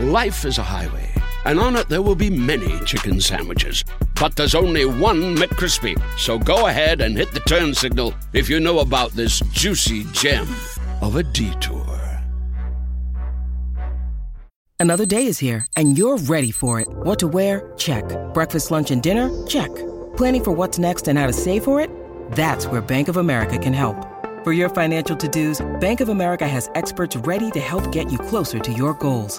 Life is a highway, and on it there will be many chicken sandwiches. But there's only one McCrispy. So go ahead and hit the turn signal if you know about this juicy gem of a detour. Another day is here, and you're ready for it. What to wear? Check. Breakfast, lunch, and dinner? Check. Planning for what's next and how to save for it? That's where Bank of America can help. For your financial to-dos, Bank of America has experts ready to help get you closer to your goals.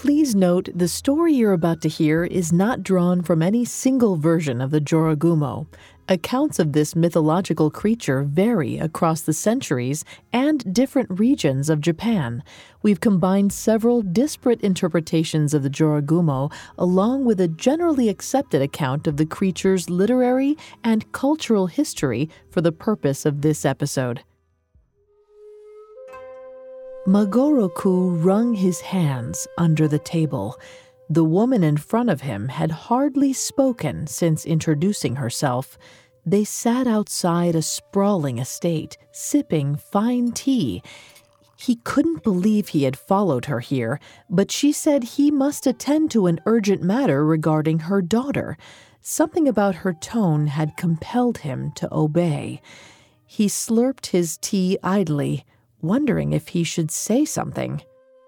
Please note the story you're about to hear is not drawn from any single version of the Jorogumo. Accounts of this mythological creature vary across the centuries and different regions of Japan. We've combined several disparate interpretations of the Jorogumo along with a generally accepted account of the creature's literary and cultural history for the purpose of this episode. Magoroku wrung his hands under the table. The woman in front of him had hardly spoken since introducing herself. They sat outside a sprawling estate, sipping fine tea. He couldn't believe he had followed her here, but she said he must attend to an urgent matter regarding her daughter. Something about her tone had compelled him to obey. He slurped his tea idly wondering if he should say something.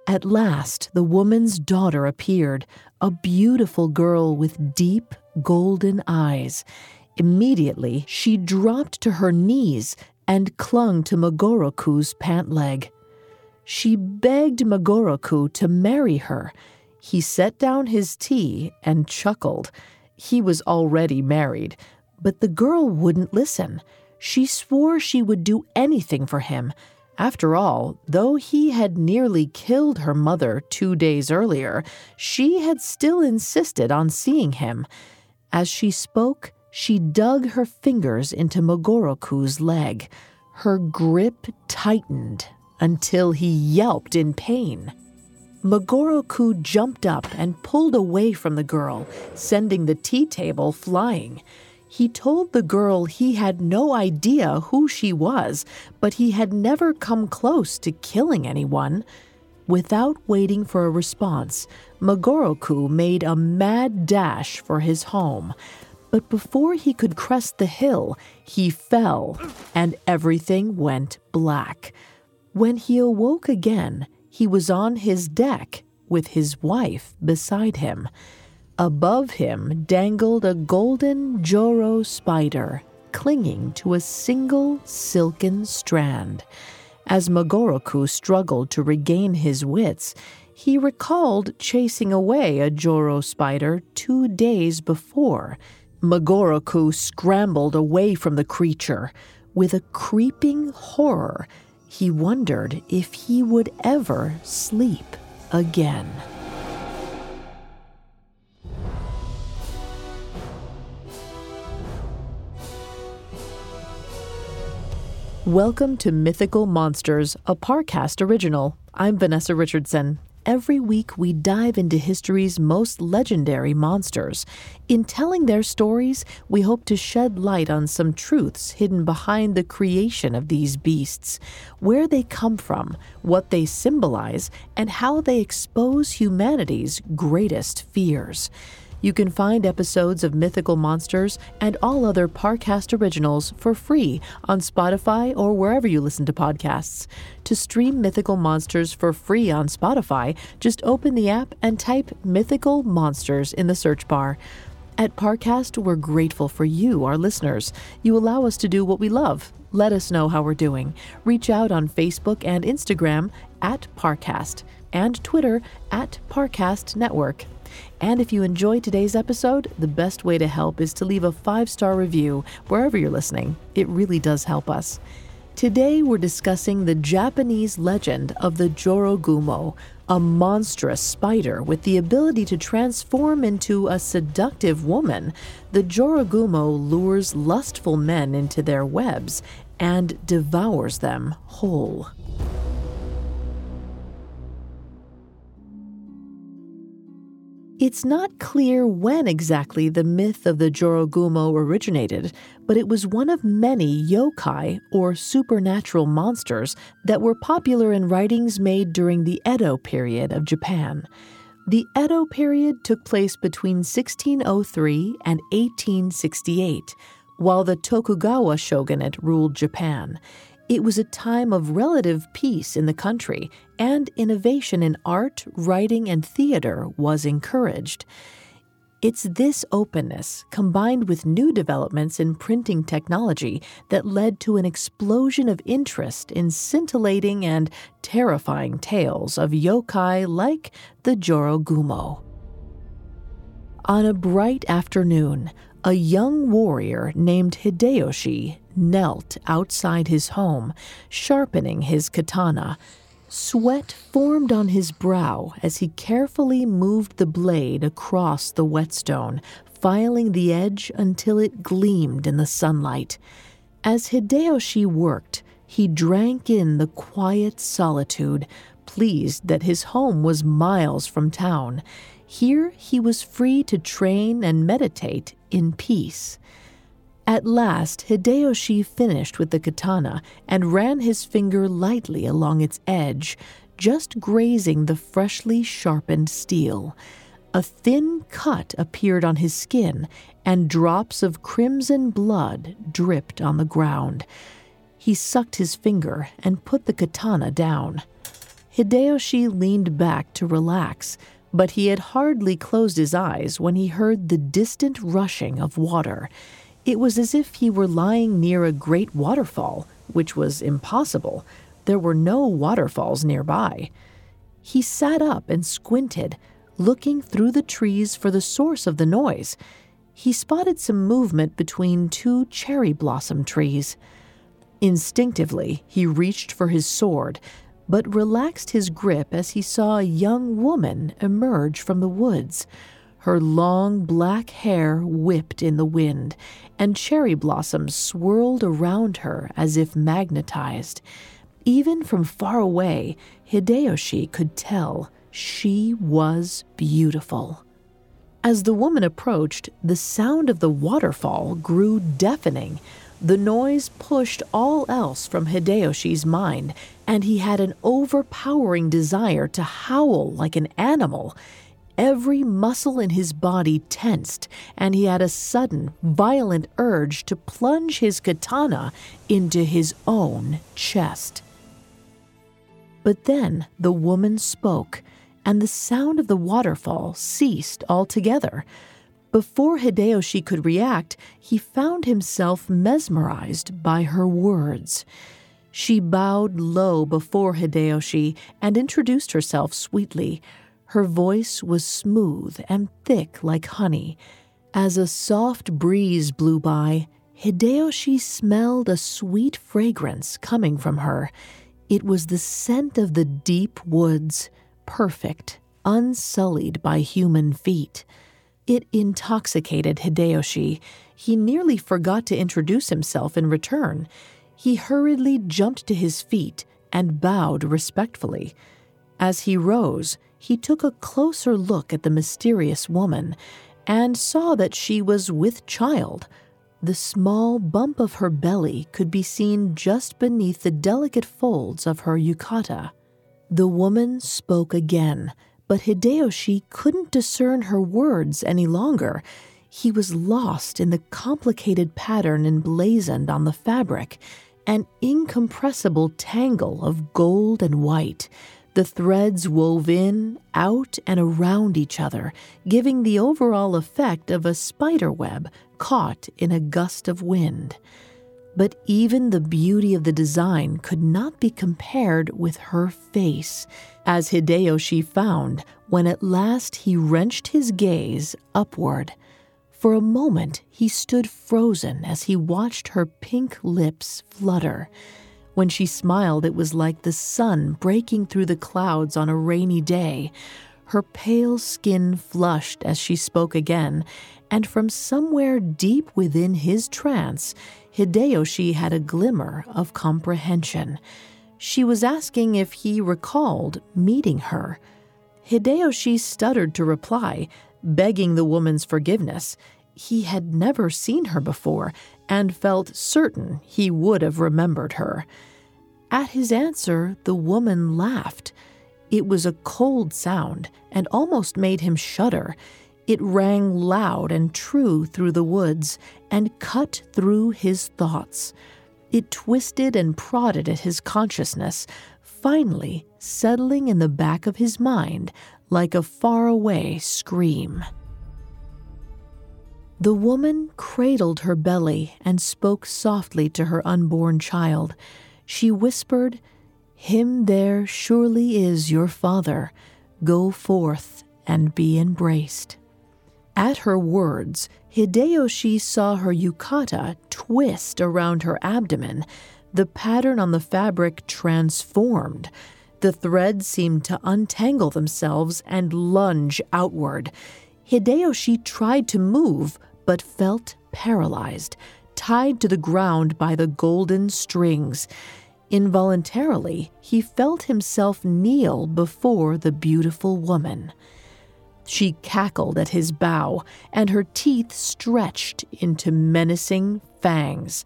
At last, the woman's daughter appeared, a beautiful girl with deep, golden eyes. Immediately, she dropped to her knees and clung to Magoroku's pant leg. She begged Magoroku to marry her. He set down his tea and chuckled. He was already married, but the girl wouldn't listen. She swore she would do anything for him. After all, though he had nearly killed her mother two days earlier, she had still insisted on seeing him. As she spoke, she dug her fingers into Magoroku's leg. Her grip tightened until he yelped in pain. Magoroku jumped up and pulled away from the girl, sending the tea table flying. He told the girl he had no idea who she was, but he had never come close to killing anyone. Without waiting for a response, Magoroku made a mad dash for his home. But before he could crest the hill, he fell, and everything went black. When he awoke again, he was on his deck with his wife beside him. Above him dangled a golden Joro spider, clinging to a single silken strand. As Magoroku struggled to regain his wits, he recalled chasing away a Joro spider two days before. Magoroku scrambled away from the creature. With a creeping horror, he wondered if he would ever sleep again. Welcome to Mythical Monsters, a Parcast original. I'm Vanessa Richardson. Every week, we dive into history's most legendary monsters. In telling their stories, we hope to shed light on some truths hidden behind the creation of these beasts, where they come from, what they symbolize, and how they expose humanity's greatest fears. You can find episodes of Mythical Monsters and all other Parcast originals for free on Spotify or wherever you listen to podcasts. To stream Mythical Monsters for free on Spotify, just open the app and type Mythical Monsters in the search bar. At Parcast, we're grateful for you, our listeners. You allow us to do what we love. Let us know how we're doing. Reach out on Facebook and Instagram at Parcast. and Twitter at Parcast Network. And if you enjoyed today's episode, the best way to help is to leave a five star review wherever you're listening. It really does help us. Today, we're discussing the Japanese legend of the Jorogumo, a monstrous spider with the ability to transform into a seductive woman. The Jorogumo lures lustful men into their webs and devours them whole. It's not clear when exactly the myth of the Jorogumo originated, but it was one of many yokai, or supernatural monsters, that were popular in writings made during the Edo period of Japan. The Edo period took place between 1603 and 1868, while the Tokugawa shogunate ruled Japan. It was a time of relative peace in the country, and innovation in art, writing, and theater was encouraged. It's this openness, combined with new developments in printing technology, that led to an explosion of interest in scintillating and terrifying tales of yokai like the Jorogumo. On a bright afternoon, a young warrior named Hideyoshi knelt outside his home, sharpening his katana. Sweat formed on his brow as he carefully moved the blade across the whetstone, filing the edge until it gleamed in the sunlight. As Hideyoshi worked, he drank in the quiet solitude, pleased that his home was miles from town. Here he was free to train and meditate in peace. At last, Hideyoshi finished with the katana and ran his finger lightly along its edge, just grazing the freshly sharpened steel. A thin cut appeared on his skin, and drops of crimson blood dripped on the ground. He sucked his finger and put the katana down. Hideyoshi leaned back to relax, but he had hardly closed his eyes when he heard the distant rushing of water. It was as if he were lying near a great waterfall, which was impossible. There were no waterfalls nearby. He sat up and squinted, looking through the trees for the source of the noise. He spotted some movement between two cherry blossom trees. Instinctively, he reached for his sword, but relaxed his grip as he saw a young woman emerge from the woods. Her long black hair whipped in the wind, and cherry blossoms swirled around her as if magnetized. Even from far away, Hideyoshi could tell she was beautiful. As the woman approached, the sound of the waterfall grew deafening. The noise pushed all else from Hideyoshi's mind, and he had an overpowering desire to howl like an animal. Every muscle in his body tensed, and he had a sudden, violent urge to plunge his katana into his own chest. But then the woman spoke, and the sound of the waterfall ceased altogether. Before Hideyoshi could react, he found himself mesmerized by her words. She bowed low before Hideyoshi and introduced herself sweetly. Her voice was smooth and thick like honey. As a soft breeze blew by, Hideyoshi smelled a sweet fragrance coming from her. It was the scent of the deep woods, perfect, unsullied by human feet. It intoxicated Hideyoshi. He nearly forgot to introduce himself in return. He hurriedly jumped to his feet and bowed respectfully. As he rose, he took a closer look at the mysterious woman and saw that she was with child. The small bump of her belly could be seen just beneath the delicate folds of her yukata. The woman spoke again, but Hideyoshi couldn't discern her words any longer. He was lost in the complicated pattern emblazoned on the fabric, an incompressible tangle of gold and white the threads wove in, out, and around each other, giving the overall effect of a spider web caught in a gust of wind. but even the beauty of the design could not be compared with her face, as Hideyoshi found when at last he wrenched his gaze upward. For a moment, he stood frozen as he watched her pink lips flutter. When she smiled, it was like the sun breaking through the clouds on a rainy day. Her pale skin flushed as she spoke again, and from somewhere deep within his trance, Hideyoshi had a glimmer of comprehension. She was asking if he recalled meeting her. Hideyoshi stuttered to reply, begging the woman's forgiveness. He had never seen her before and felt certain he would have remembered her. At his answer, the woman laughed. It was a cold sound and almost made him shudder. It rang loud and true through the woods and cut through his thoughts. It twisted and prodded at his consciousness, finally settling in the back of his mind like a faraway scream. The woman cradled her belly and spoke softly to her unborn child. She whispered, Him there surely is your father. Go forth and be embraced. At her words, Hideyoshi saw her yukata twist around her abdomen. The pattern on the fabric transformed. The threads seemed to untangle themselves and lunge outward. Hideyoshi tried to move, but felt paralyzed, tied to the ground by the golden strings. Involuntarily, he felt himself kneel before the beautiful woman. She cackled at his bow, and her teeth stretched into menacing fangs.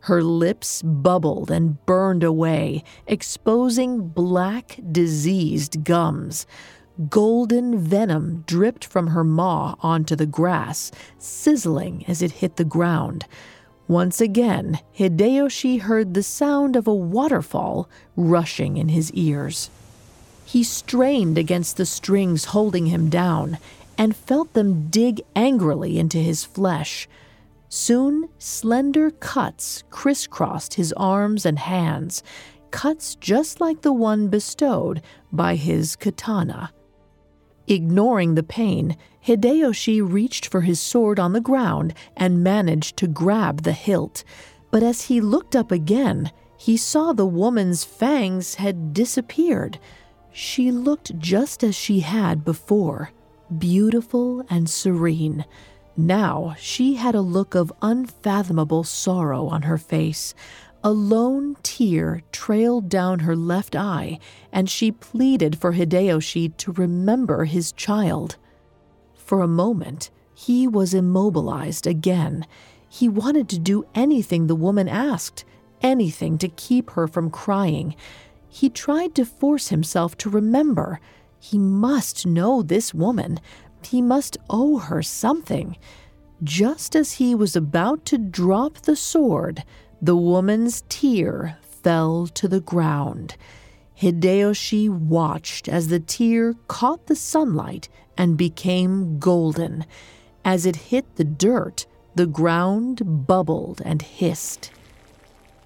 Her lips bubbled and burned away, exposing black, diseased gums. Golden venom dripped from her maw onto the grass, sizzling as it hit the ground. Once again, Hideyoshi heard the sound of a waterfall rushing in his ears. He strained against the strings holding him down and felt them dig angrily into his flesh. Soon, slender cuts crisscrossed his arms and hands, cuts just like the one bestowed by his katana. Ignoring the pain, Hideyoshi reached for his sword on the ground and managed to grab the hilt. But as he looked up again, he saw the woman's fangs had disappeared. She looked just as she had before, beautiful and serene. Now she had a look of unfathomable sorrow on her face. A lone tear trailed down her left eye, and she pleaded for Hideyoshi to remember his child. For a moment, he was immobilized again. He wanted to do anything the woman asked, anything to keep her from crying. He tried to force himself to remember. He must know this woman. He must owe her something. Just as he was about to drop the sword, the woman's tear fell to the ground. Hideyoshi watched as the tear caught the sunlight and became golden. As it hit the dirt, the ground bubbled and hissed.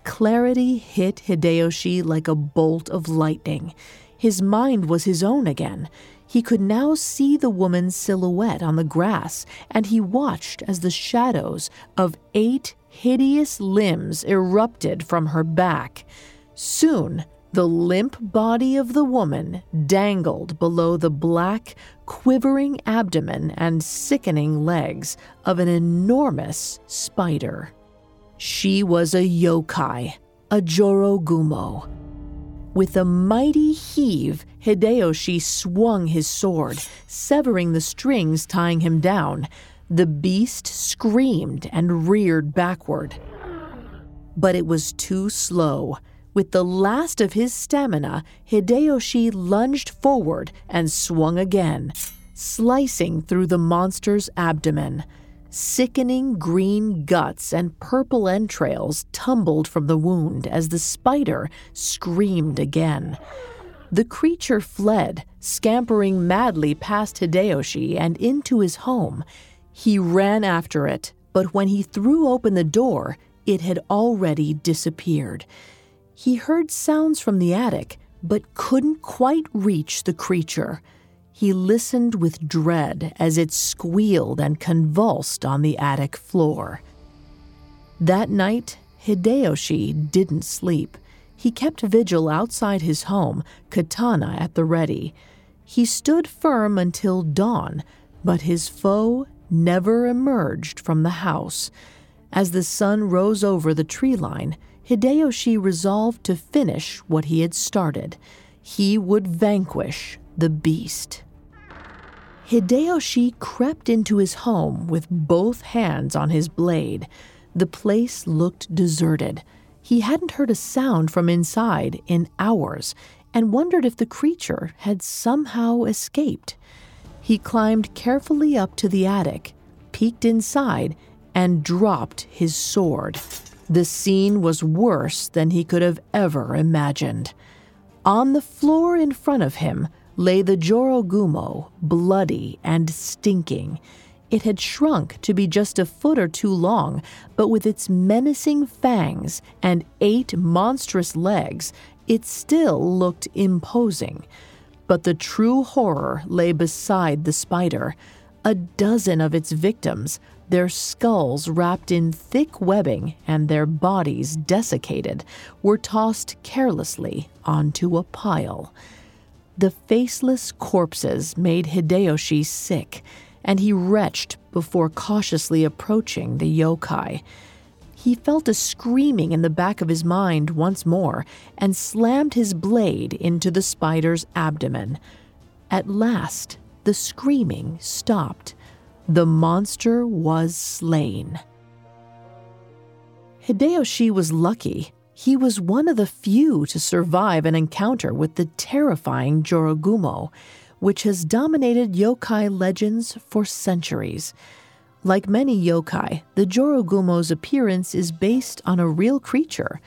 Clarity hit Hideyoshi like a bolt of lightning. His mind was his own again. He could now see the woman's silhouette on the grass, and he watched as the shadows of eight hideous limbs erupted from her back. Soon, the limp body of the woman dangled below the black, quivering abdomen and sickening legs of an enormous spider. She was a yokai, a Jorogumo. With a mighty heave, Hideyoshi swung his sword, severing the strings tying him down. The beast screamed and reared backward. But it was too slow. With the last of his stamina, Hideyoshi lunged forward and swung again, slicing through the monster's abdomen. Sickening green guts and purple entrails tumbled from the wound as the spider screamed again. The creature fled, scampering madly past Hideyoshi and into his home. He ran after it, but when he threw open the door, it had already disappeared. He heard sounds from the attic, but couldn't quite reach the creature. He listened with dread as it squealed and convulsed on the attic floor. That night, Hideyoshi didn't sleep. He kept vigil outside his home, katana at the ready. He stood firm until dawn, but his foe never emerged from the house. As the sun rose over the tree line, Hideyoshi resolved to finish what he had started. He would vanquish the beast. Hideyoshi crept into his home with both hands on his blade. The place looked deserted. He hadn't heard a sound from inside in hours and wondered if the creature had somehow escaped. He climbed carefully up to the attic, peeked inside, and dropped his sword. The scene was worse than he could have ever imagined. On the floor in front of him lay the Jorogumo, bloody and stinking. It had shrunk to be just a foot or two long, but with its menacing fangs and eight monstrous legs, it still looked imposing. But the true horror lay beside the spider. A dozen of its victims, their skulls wrapped in thick webbing and their bodies desiccated, were tossed carelessly onto a pile. The faceless corpses made Hideyoshi sick, and he retched before cautiously approaching the yokai. He felt a screaming in the back of his mind once more and slammed his blade into the spider's abdomen. At last, the screaming stopped. The monster was slain. Hideyoshi was lucky he was one of the few to survive an encounter with the terrifying Jorogumo, which has dominated yokai legends for centuries. Like many yokai, the Jorogumo's appearance is based on a real creature.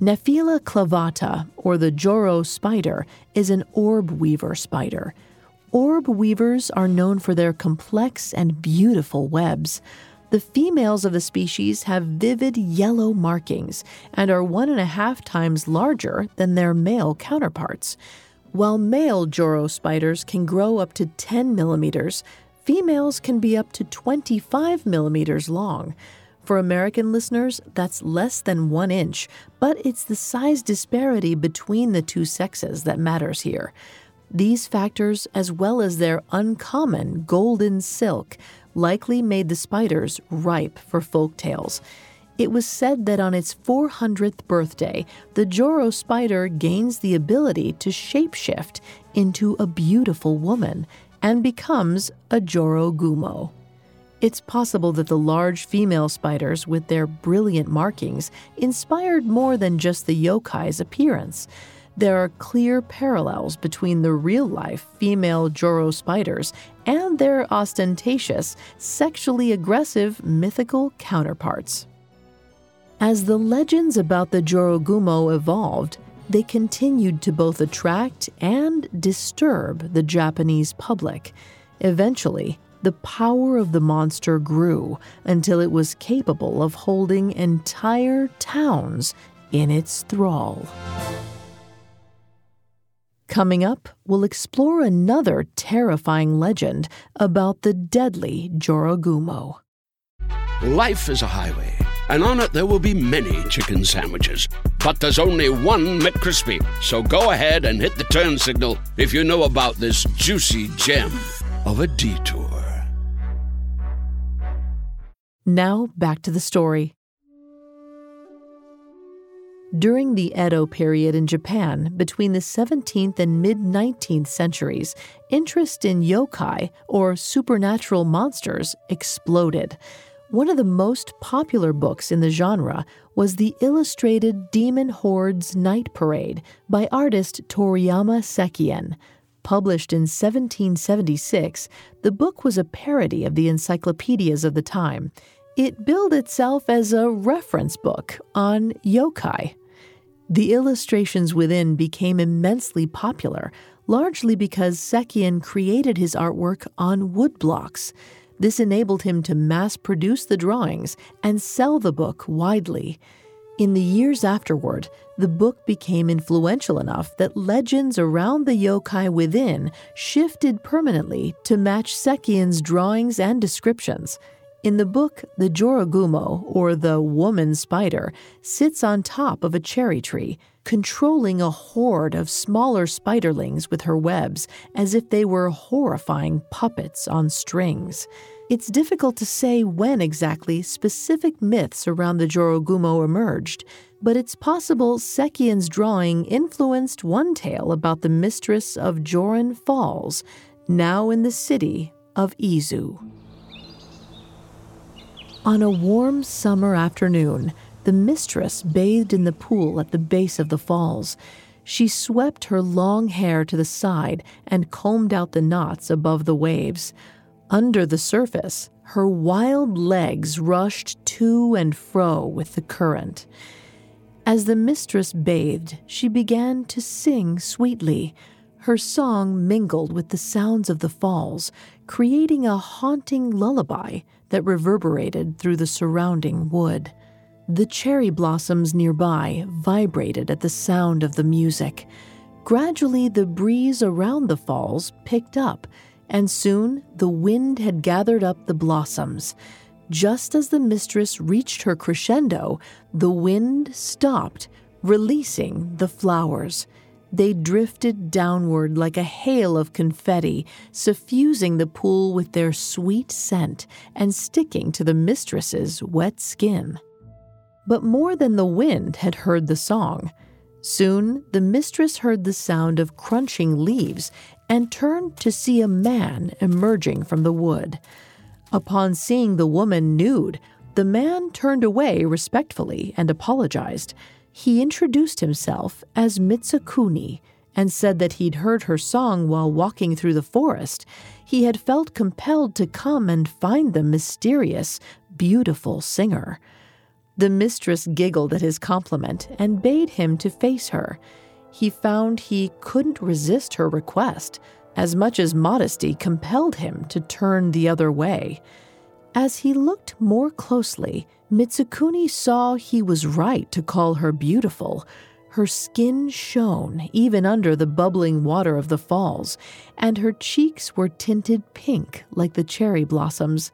Nephila clavata, or the Joro spider, is an orb weaver spider. Orb weavers are known for their complex and beautiful webs. The females of the species have vivid yellow markings and are one and a half times larger than their male counterparts. While male Joro spiders can grow up to 10 millimeters, females can be up to 25 millimeters long. For American listeners, that's less than one inch, but it's the size disparity between the two sexes that matters here. These factors, as well as their uncommon golden silk, likely made the spiders ripe for folk tales. It was said that on its 400th birthday, the Joro spider gains the ability to shapeshift into a beautiful woman and becomes a Jorogumo. It's possible that the large female spiders with their brilliant markings inspired more than just the yokai's appearance there are clear parallels between the real life female Joro spiders and their ostentatious, sexually aggressive mythical counterparts. As the legends about the Jorogumo evolved, they continued to both attract and disturb the Japanese public. Eventually, the power of the monster grew until it was capable of holding entire towns in its thrall. Coming up, we'll explore another terrifying legend about the deadly Jorogumo. Life is a highway, and on it there will be many chicken sandwiches. But there's only one McCrispy. So go ahead and hit the turn signal if you know about this juicy gem of a detour. Now, back to the story. During the Edo period in Japan, between the 17th and mid 19th centuries, interest in yokai, or supernatural monsters, exploded. One of the most popular books in the genre was the illustrated Demon Horde's Night Parade by artist Toriyama Sekien. Published in 1776, the book was a parody of the encyclopedias of the time. It billed itself as a reference book on yokai. The illustrations within became immensely popular, largely because Sekien created his artwork on woodblocks. This enabled him to mass produce the drawings and sell the book widely. In the years afterward, the book became influential enough that legends around the yokai within shifted permanently to match Sekien's drawings and descriptions. In the book, the Jorogumo, or the woman spider, sits on top of a cherry tree, controlling a horde of smaller spiderlings with her webs as if they were horrifying puppets on strings. It's difficult to say when exactly specific myths around the Jorogumo emerged, but it's possible Sekien's drawing influenced one tale about the mistress of Joran Falls, now in the city of Izu. On a warm summer afternoon, the mistress bathed in the pool at the base of the falls. She swept her long hair to the side and combed out the knots above the waves. Under the surface, her wild legs rushed to and fro with the current. As the mistress bathed, she began to sing sweetly. Her song mingled with the sounds of the falls, creating a haunting lullaby that reverberated through the surrounding wood. The cherry blossoms nearby vibrated at the sound of the music. Gradually, the breeze around the falls picked up and soon the wind had gathered up the blossoms. Just as the mistress reached her crescendo, the wind stopped, releasing the flowers. They drifted downward like a hail of confetti, suffusing the pool with their sweet scent and sticking to the mistress's wet skin. But more than the wind had heard the song. Soon the mistress heard the sound of crunching leaves and turned to see a man emerging from the wood. Upon seeing the woman nude, the man turned away respectfully and apologized. He introduced himself as Mitsukuni and said that he'd heard her song while walking through the forest. He had felt compelled to come and find the mysterious, beautiful singer. The mistress giggled at his compliment and bade him to face her he found he couldn't resist her request, as much as modesty compelled him to turn the other way. As he looked more closely, Mitsukuni saw he was right to call her beautiful. Her skin shone even under the bubbling water of the falls, and her cheeks were tinted pink like the cherry blossoms.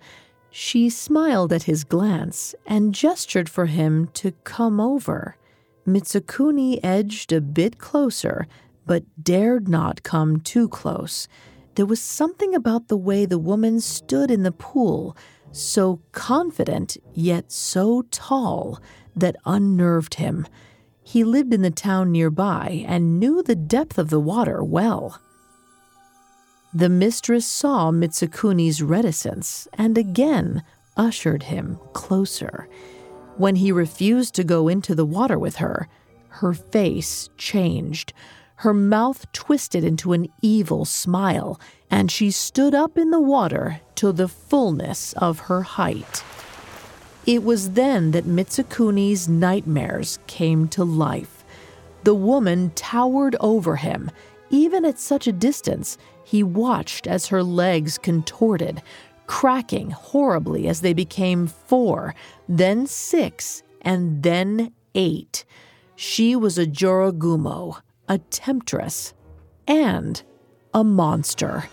She smiled at his glance and gestured for him to come over. Mitsukuni edged a bit closer, but dared not come too close. There was something about the way the woman stood in the pool, so confident yet so tall, that unnerved him. He lived in the town nearby and knew the depth of the water well. The mistress saw Mitsukuni's reticence and again ushered him closer. When he refused to go into the water with her, her face changed. Her mouth twisted into an evil smile, and she stood up in the water to the fullness of her height. It was then that Mitsukuni's nightmares came to life. The woman towered over him. Even at such a distance, he watched as her legs contorted, cracking horribly as they became four, then six, and then eight. She was a Jorogumo, a temptress, and a monster.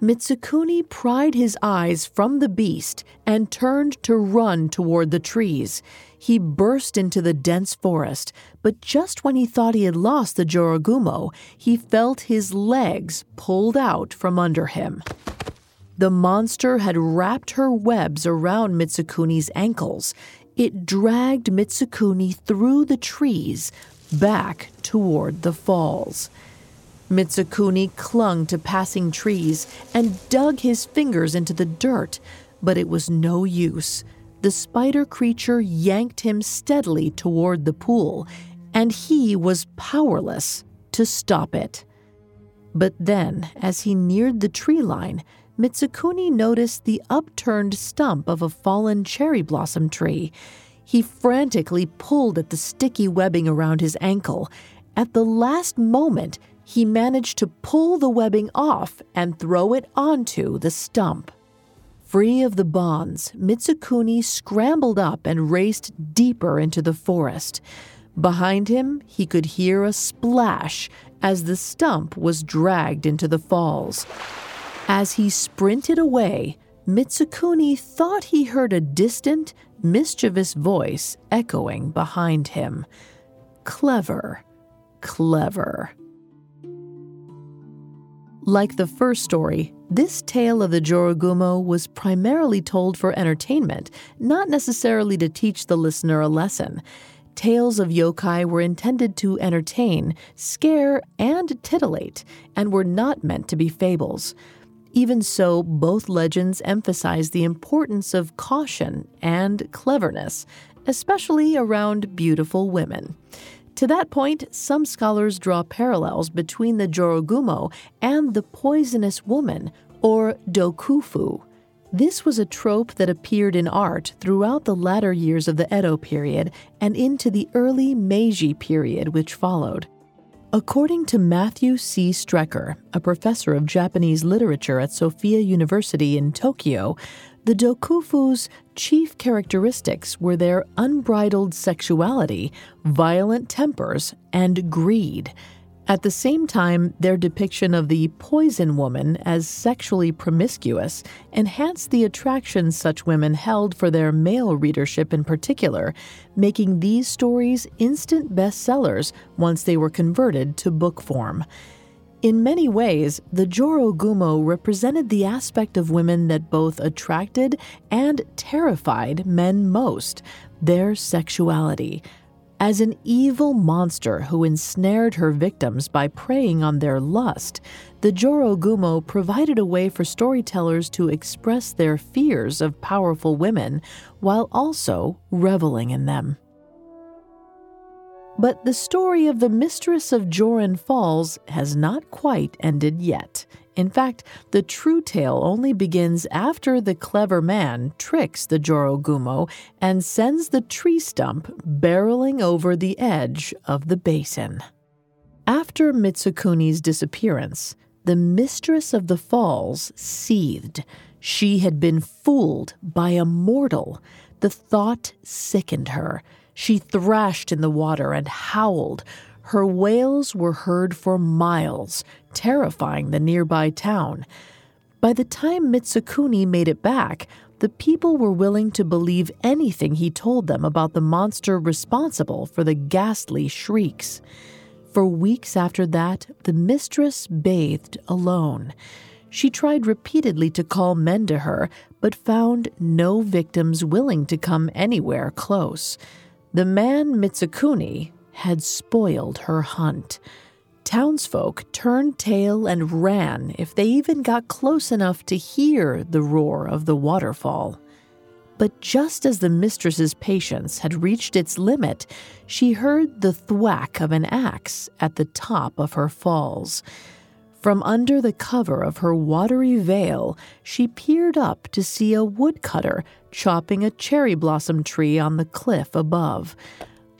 Mitsukuni pried his eyes from the beast and turned to run toward the trees. He burst into the dense forest, but just when he thought he had lost the Jorogumo, he felt his legs pulled out from under him. The monster had wrapped her webs around Mitsukuni's ankles. It dragged Mitsukuni through the trees back toward the falls. Mitsukuni clung to passing trees and dug his fingers into the dirt, but it was no use. The spider creature yanked him steadily toward the pool, and he was powerless to stop it. But then, as he neared the tree line, Mitsukuni noticed the upturned stump of a fallen cherry blossom tree. He frantically pulled at the sticky webbing around his ankle. At the last moment, he managed to pull the webbing off and throw it onto the stump. Free of the bonds, Mitsukuni scrambled up and raced deeper into the forest. Behind him, he could hear a splash as the stump was dragged into the falls. As he sprinted away, Mitsukuni thought he heard a distant, mischievous voice echoing behind him. Clever, clever. Like the first story, this tale of the Jorogumo was primarily told for entertainment, not necessarily to teach the listener a lesson. Tales of yokai were intended to entertain, scare, and titillate, and were not meant to be fables. Even so, both legends emphasize the importance of caution and cleverness, especially around beautiful women. To that point, some scholars draw parallels between the Jorogumo and the poisonous woman, or dokufu. This was a trope that appeared in art throughout the latter years of the Edo period and into the early Meiji period which followed. According to Matthew C. Strecher, a professor of Japanese literature at Sophia University in Tokyo, the Dokufu's chief characteristics were their unbridled sexuality, violent tempers, and greed. At the same time, their depiction of the poison woman as sexually promiscuous enhanced the attraction such women held for their male readership in particular, making these stories instant bestsellers once they were converted to book form. In many ways, the Jorogumo represented the aspect of women that both attracted and terrified men most their sexuality as an evil monster who ensnared her victims by preying on their lust, the Jorogumo provided a way for storytellers to express their fears of powerful women while also reveling in them. But the story of the mistress of Joran Falls has not quite ended yet. In fact, the true tale only begins after the clever man tricks the Jorogumo and sends the tree stump barreling over the edge of the basin. After Mitsukuni's disappearance, the mistress of the falls seethed. She had been fooled by a mortal. The thought sickened her. She thrashed in the water and howled. Her wails were heard for miles, terrifying the nearby town. By the time Mitsukuni made it back, the people were willing to believe anything he told them about the monster responsible for the ghastly shrieks. For weeks after that, the mistress bathed alone. She tried repeatedly to call men to her, but found no victims willing to come anywhere close. The man Mitsukuni, had spoiled her hunt. Townsfolk turned tail and ran if they even got close enough to hear the roar of the waterfall. But just as the mistress's patience had reached its limit, she heard the thwack of an axe at the top of her falls. From under the cover of her watery veil, she peered up to see a woodcutter chopping a cherry blossom tree on the cliff above.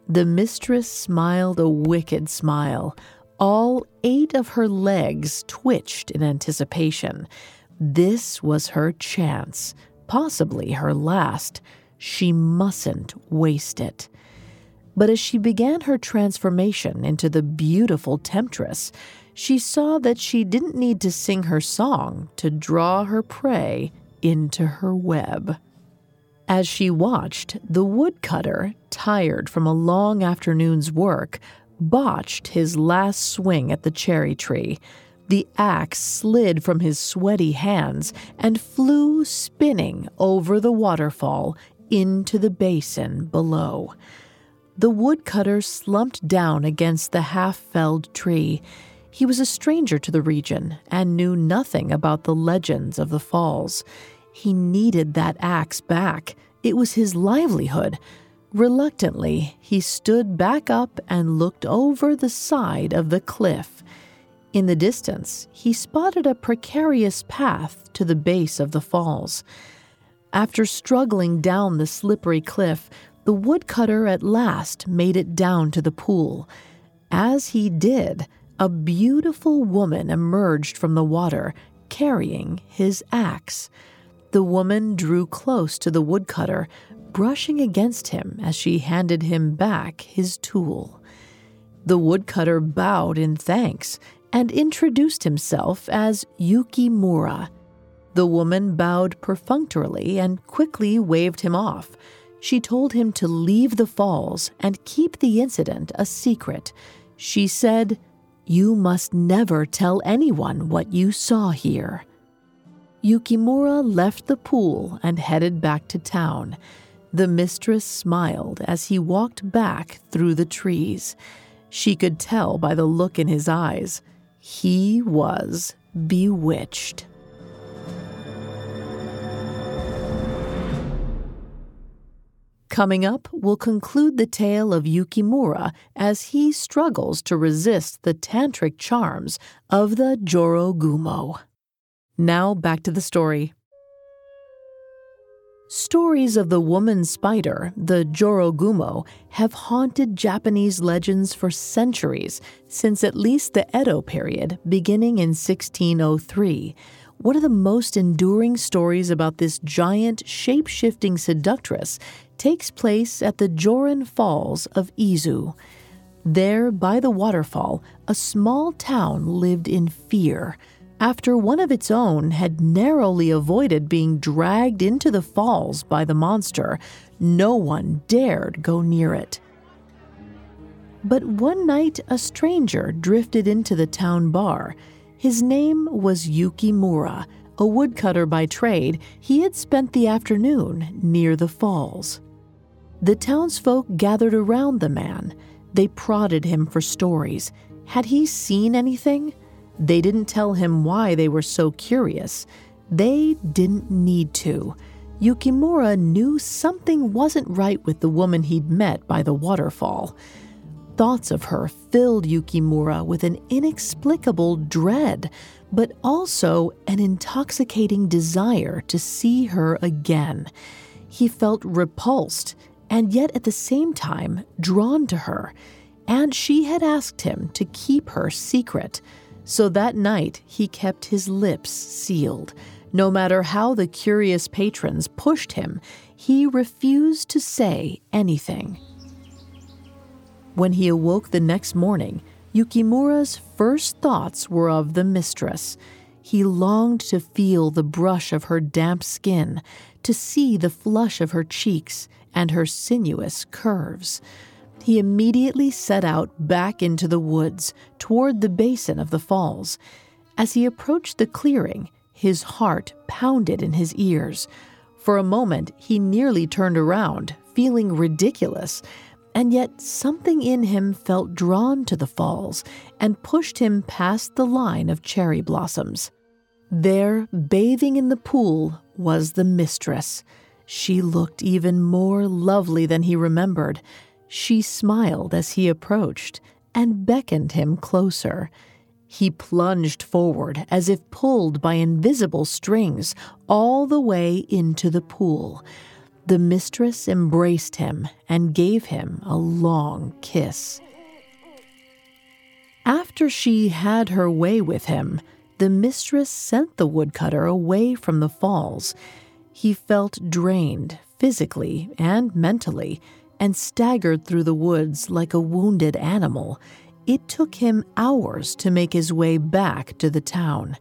The mistress smiled a wicked smile. All eight of her legs twitched in anticipation. This was her chance, possibly her last. She mustn't waste it. But as she began her transformation into the beautiful temptress, she saw that she didn't need to sing her song to draw her prey into her web. As she watched, the woodcutter, tired from a long afternoon's work, botched his last swing at the cherry tree. The axe slid from his sweaty hands and flew spinning over the waterfall into the basin below. The woodcutter slumped down against the half felled tree. He was a stranger to the region and knew nothing about the legends of the falls. He needed that axe back. It was his livelihood. Reluctantly, he stood back up and looked over the side of the cliff. In the distance, he spotted a precarious path to the base of the falls. After struggling down the slippery cliff, the woodcutter at last made it down to the pool. As he did, a beautiful woman emerged from the water, carrying his axe. The woman drew close to the woodcutter, brushing against him as she handed him back his tool. The woodcutter bowed in thanks and introduced himself as Yukimura. The woman bowed perfunctorily and quickly waved him off. She told him to leave the falls and keep the incident a secret. She said, You must never tell anyone what you saw here. Yukimura left the pool and headed back to town. The mistress smiled as he walked back through the trees. She could tell by the look in his eyes. He was bewitched. Coming up, we'll conclude the tale of Yukimura as he struggles to resist the tantric charms of the Jorogumo. Now back to the story. Stories of the woman spider, the Jorogumo, have haunted Japanese legends for centuries, since at least the Edo period, beginning in 1603. One of the most enduring stories about this giant, shape shifting seductress takes place at the Joran Falls of Izu. There, by the waterfall, a small town lived in fear after one of its own had narrowly avoided being dragged into the falls by the monster, no one dared go near it. But one night, a stranger drifted into the town bar. His name was Yukimura. A woodcutter by trade, he had spent the afternoon near the falls. The townsfolk gathered around the man. They prodded him for stories. Had he seen anything? They didn't tell him why they were so curious. They didn't need to. Yukimura knew something wasn't right with the woman he'd met by the waterfall. Thoughts of her filled Yukimura with an inexplicable dread, but also an intoxicating desire to see her again. He felt repulsed and yet at the same time drawn to her, and she had asked him to keep her secret. So that night, he kept his lips sealed. No matter how the curious patrons pushed him, he refused to say anything. When he awoke the next morning, Yukimura's first thoughts were of the mistress. He longed to feel the brush of her damp skin, to see the flush of her cheeks and her sinuous curves he immediately set out back into the woods toward the basin of the falls. As he approached the clearing, his heart pounded in his ears. For a moment, he nearly turned around, feeling ridiculous, and yet something in him felt drawn to the falls and pushed him past the line of cherry blossoms. There, bathing in the pool, was the mistress. She looked even more lovely than he remembered, she smiled as he approached and beckoned him closer. He plunged forward as if pulled by invisible strings all the way into the pool. The mistress embraced him and gave him a long kiss. After she had her way with him, the mistress sent the woodcutter away from the falls. He felt drained physically and mentally and staggered through the woods like a wounded animal. It took him hours to make his way back to the town.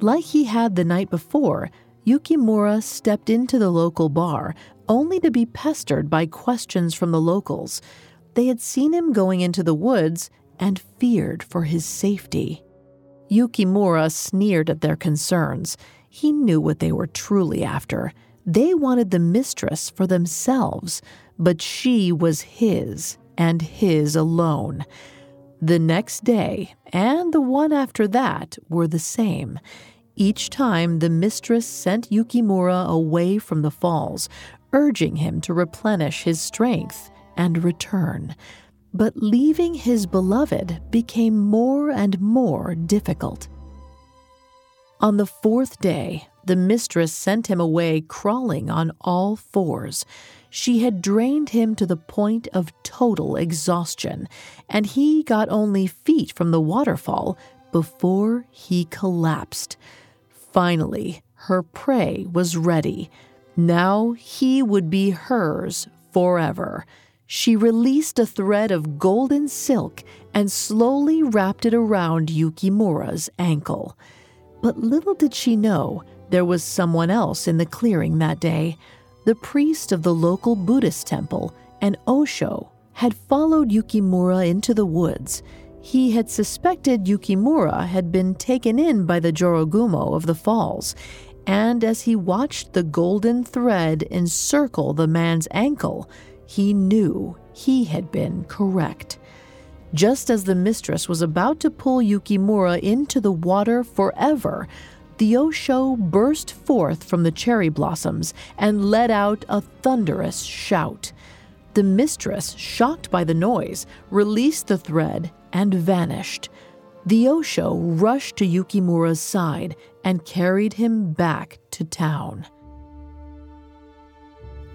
Like he had the night before, Yukimura stepped into the local bar only to be pestered by questions from the locals. They had seen him going into the woods and feared for his safety. Yukimura sneered at their concerns. He knew what they were truly after. They wanted the mistress for themselves, but she was his and his alone. The next day and the one after that were the same. Each time the mistress sent Yukimura away from the falls, urging him to replenish his strength and return. But leaving his beloved became more and more difficult. On the fourth day, the mistress sent him away crawling on all fours. She had drained him to the point of total exhaustion, and he got only feet from the waterfall before he collapsed. Finally, her prey was ready. Now he would be hers forever. She released a thread of golden silk and slowly wrapped it around Yukimura's ankle. But little did she know there was someone else in the clearing that day. The priest of the local Buddhist temple, an Osho, had followed Yukimura into the woods. He had suspected Yukimura had been taken in by the Jorogumo of the falls, and as he watched the golden thread encircle the man's ankle, he knew he had been correct. Just as the mistress was about to pull Yukimura into the water forever, the Osho burst forth from the cherry blossoms and let out a thunderous shout. The mistress, shocked by the noise, released the thread and vanished. The Osho rushed to Yukimura's side and carried him back to town.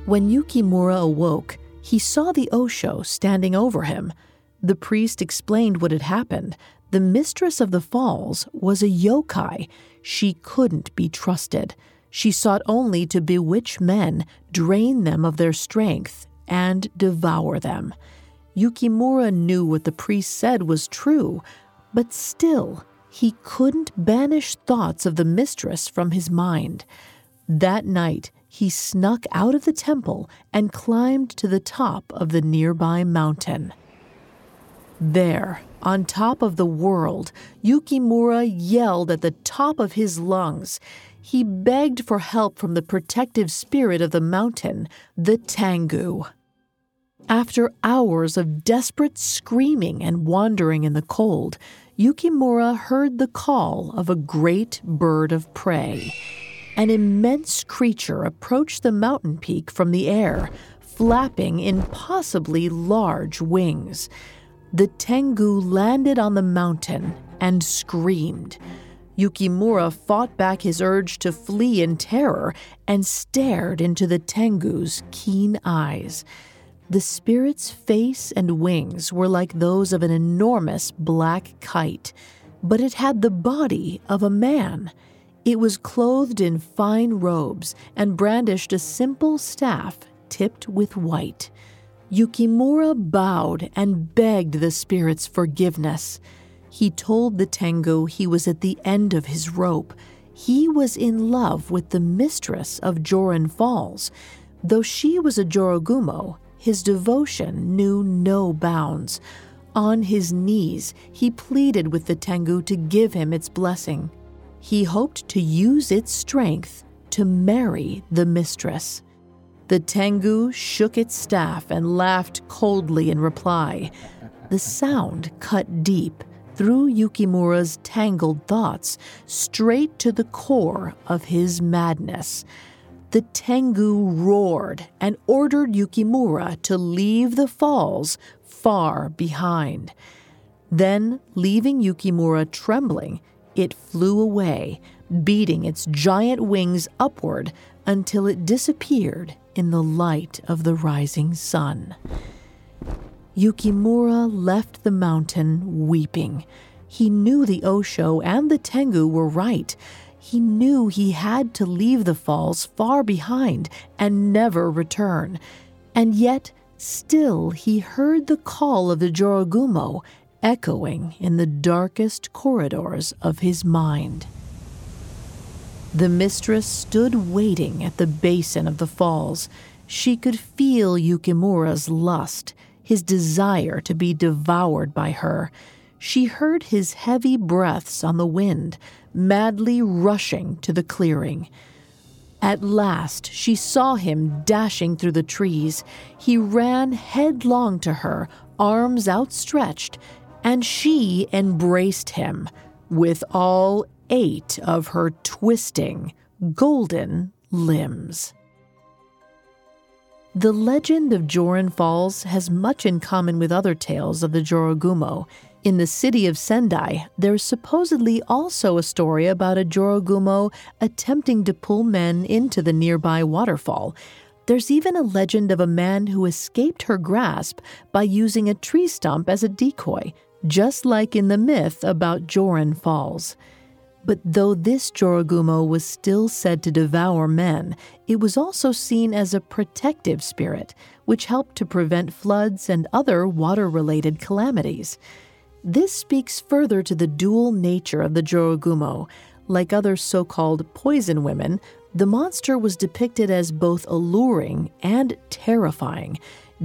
When Yukimura awoke, he saw the Osho standing over him. The priest explained what had happened. The mistress of the falls was a yokai. She couldn't be trusted. She sought only to bewitch men, drain them of their strength, and devour them. Yukimura knew what the priest said was true, but still, he couldn't banish thoughts of the mistress from his mind. That night, he snuck out of the temple and climbed to the top of the nearby mountain. There, on top of the world, Yukimura yelled at the top of his lungs. He begged for help from the protective spirit of the mountain, the Tengu. After hours of desperate screaming and wandering in the cold, Yukimura heard the call of a great bird of prey. An immense creature approached the mountain peak from the air, flapping impossibly large wings. The Tengu landed on the mountain and screamed. Yukimura fought back his urge to flee in terror and stared into the Tengu's keen eyes. The spirit's face and wings were like those of an enormous black kite, but it had the body of a man. It was clothed in fine robes and brandished a simple staff tipped with white. Yukimura bowed and begged the spirit's forgiveness. He told the Tengu he was at the end of his rope. He was in love with the mistress of Joran Falls. Though she was a Jorogumo, his devotion knew no bounds. On his knees, he pleaded with the Tengu to give him its blessing. He hoped to use its strength to marry the mistress. The Tengu shook its staff and laughed coldly in reply. The sound cut deep through Yukimura's tangled thoughts, straight to the core of his madness. The Tengu roared and ordered Yukimura to leave the falls far behind. Then, leaving Yukimura trembling, it flew away, beating its giant wings upward until it disappeared in the light of the rising sun. Yukimura left the mountain weeping. He knew the Osho and the Tengu were right. He knew he had to leave the falls far behind and never return. And yet, still, he heard the call of the Jorogumo echoing in the darkest corridors of his mind. The mistress stood waiting at the basin of the falls. She could feel Yukimura's lust, his desire to be devoured by her. She heard his heavy breaths on the wind, madly rushing to the clearing. At last, she saw him dashing through the trees. He ran headlong to her, arms outstretched, and she embraced him with all eight of her twisting, golden limbs. The legend of Joran Falls has much in common with other tales of the Jorogumo. In the city of Sendai, there's supposedly also a story about a Jorogumo attempting to pull men into the nearby waterfall. There's even a legend of a man who escaped her grasp by using a tree stump as a decoy, just like in the myth about Joran Falls. But though this Jorogumo was still said to devour men, it was also seen as a protective spirit, which helped to prevent floods and other water related calamities. This speaks further to the dual nature of the Jorogumo. Like other so called poison women, the monster was depicted as both alluring and terrifying,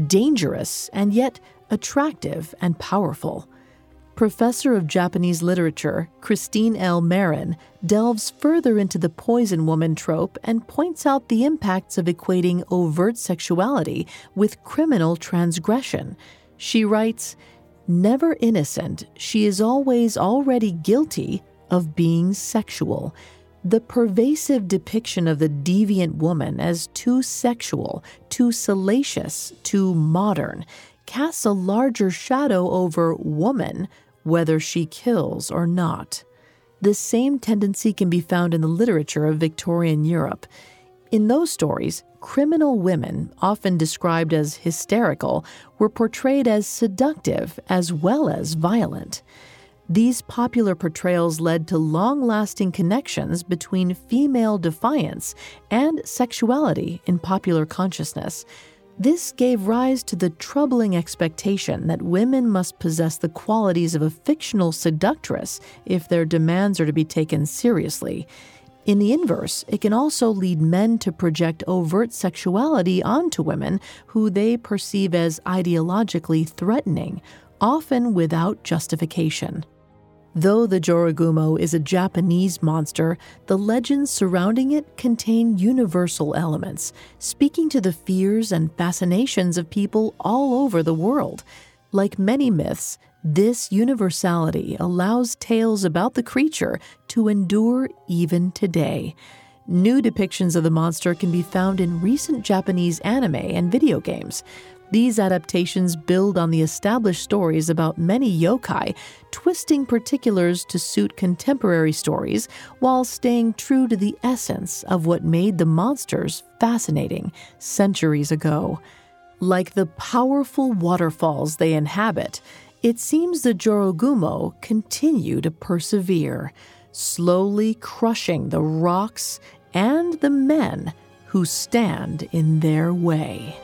dangerous and yet attractive and powerful. Professor of Japanese literature Christine L. Marran delves further into the poison woman trope and points out the impacts of equating overt sexuality with criminal transgression. She writes, Never innocent, she is always already guilty of being sexual. The pervasive depiction of the deviant woman as too sexual, too salacious, too modern casts a larger shadow over woman whether she kills or not. The same tendency can be found in the literature of Victorian Europe. In those stories, criminal women, often described as hysterical, were portrayed as seductive as well as violent. These popular portrayals led to long lasting connections between female defiance and sexuality in popular consciousness. This gave rise to the troubling expectation that women must possess the qualities of a fictional seductress if their demands are to be taken seriously. In the inverse, it can also lead men to project overt sexuality onto women who they perceive as ideologically threatening, often without justification. Though the Jorogumo is a Japanese monster, the legends surrounding it contain universal elements, speaking to the fears and fascinations of people all over the world. Like many myths, this universality allows tales about the creature to endure even today. New depictions of the monster can be found in recent Japanese anime and video games. These adaptations build on the established stories about many yokai, twisting particulars to suit contemporary stories while staying true to the essence of what made the monsters fascinating centuries ago. Like the powerful waterfalls they inhabit, it seems the Jorogumo continue to persevere, slowly crushing the rocks and the men who stand in their way.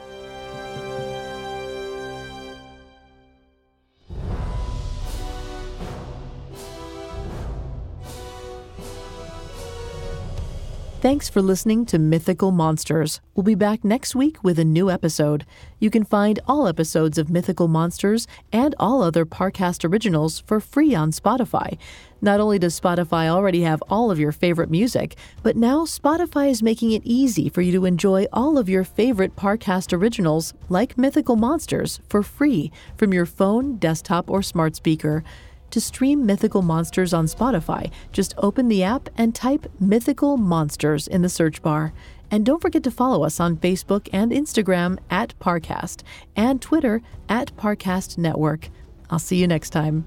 Thanks for listening to Mythical Monsters. We'll be back next week with a new episode. You can find all episodes of Mythical Monsters and all other Parcast originals for free on Spotify. Not only does Spotify already have all of your favorite music, but now Spotify is making it easy for you to enjoy all of your favorite Parcast originals, like Mythical Monsters, for free from your phone, desktop, or smart speaker. To stream Mythical Monsters on Spotify, just open the app and type Mythical Monsters in the search bar. And don't forget to follow us on Facebook and Instagram at Parcast and Twitter at Parcast Network. I'll see you next time.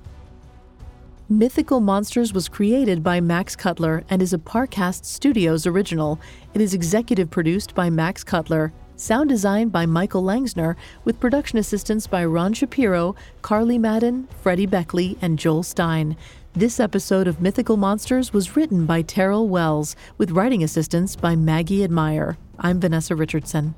Mythical Monsters was created by Max Cutler and is a Parcast Studios original. It is executive produced by Max Cutler Sound design by Michael Langsner, with production assistance by Ron Shapiro, Carly Madden, Freddie Beckley, and Joel Stein. This episode of Mythical Monsters was written by Terrell Wells, with writing assistance by Maggie Admire. I'm Vanessa Richardson.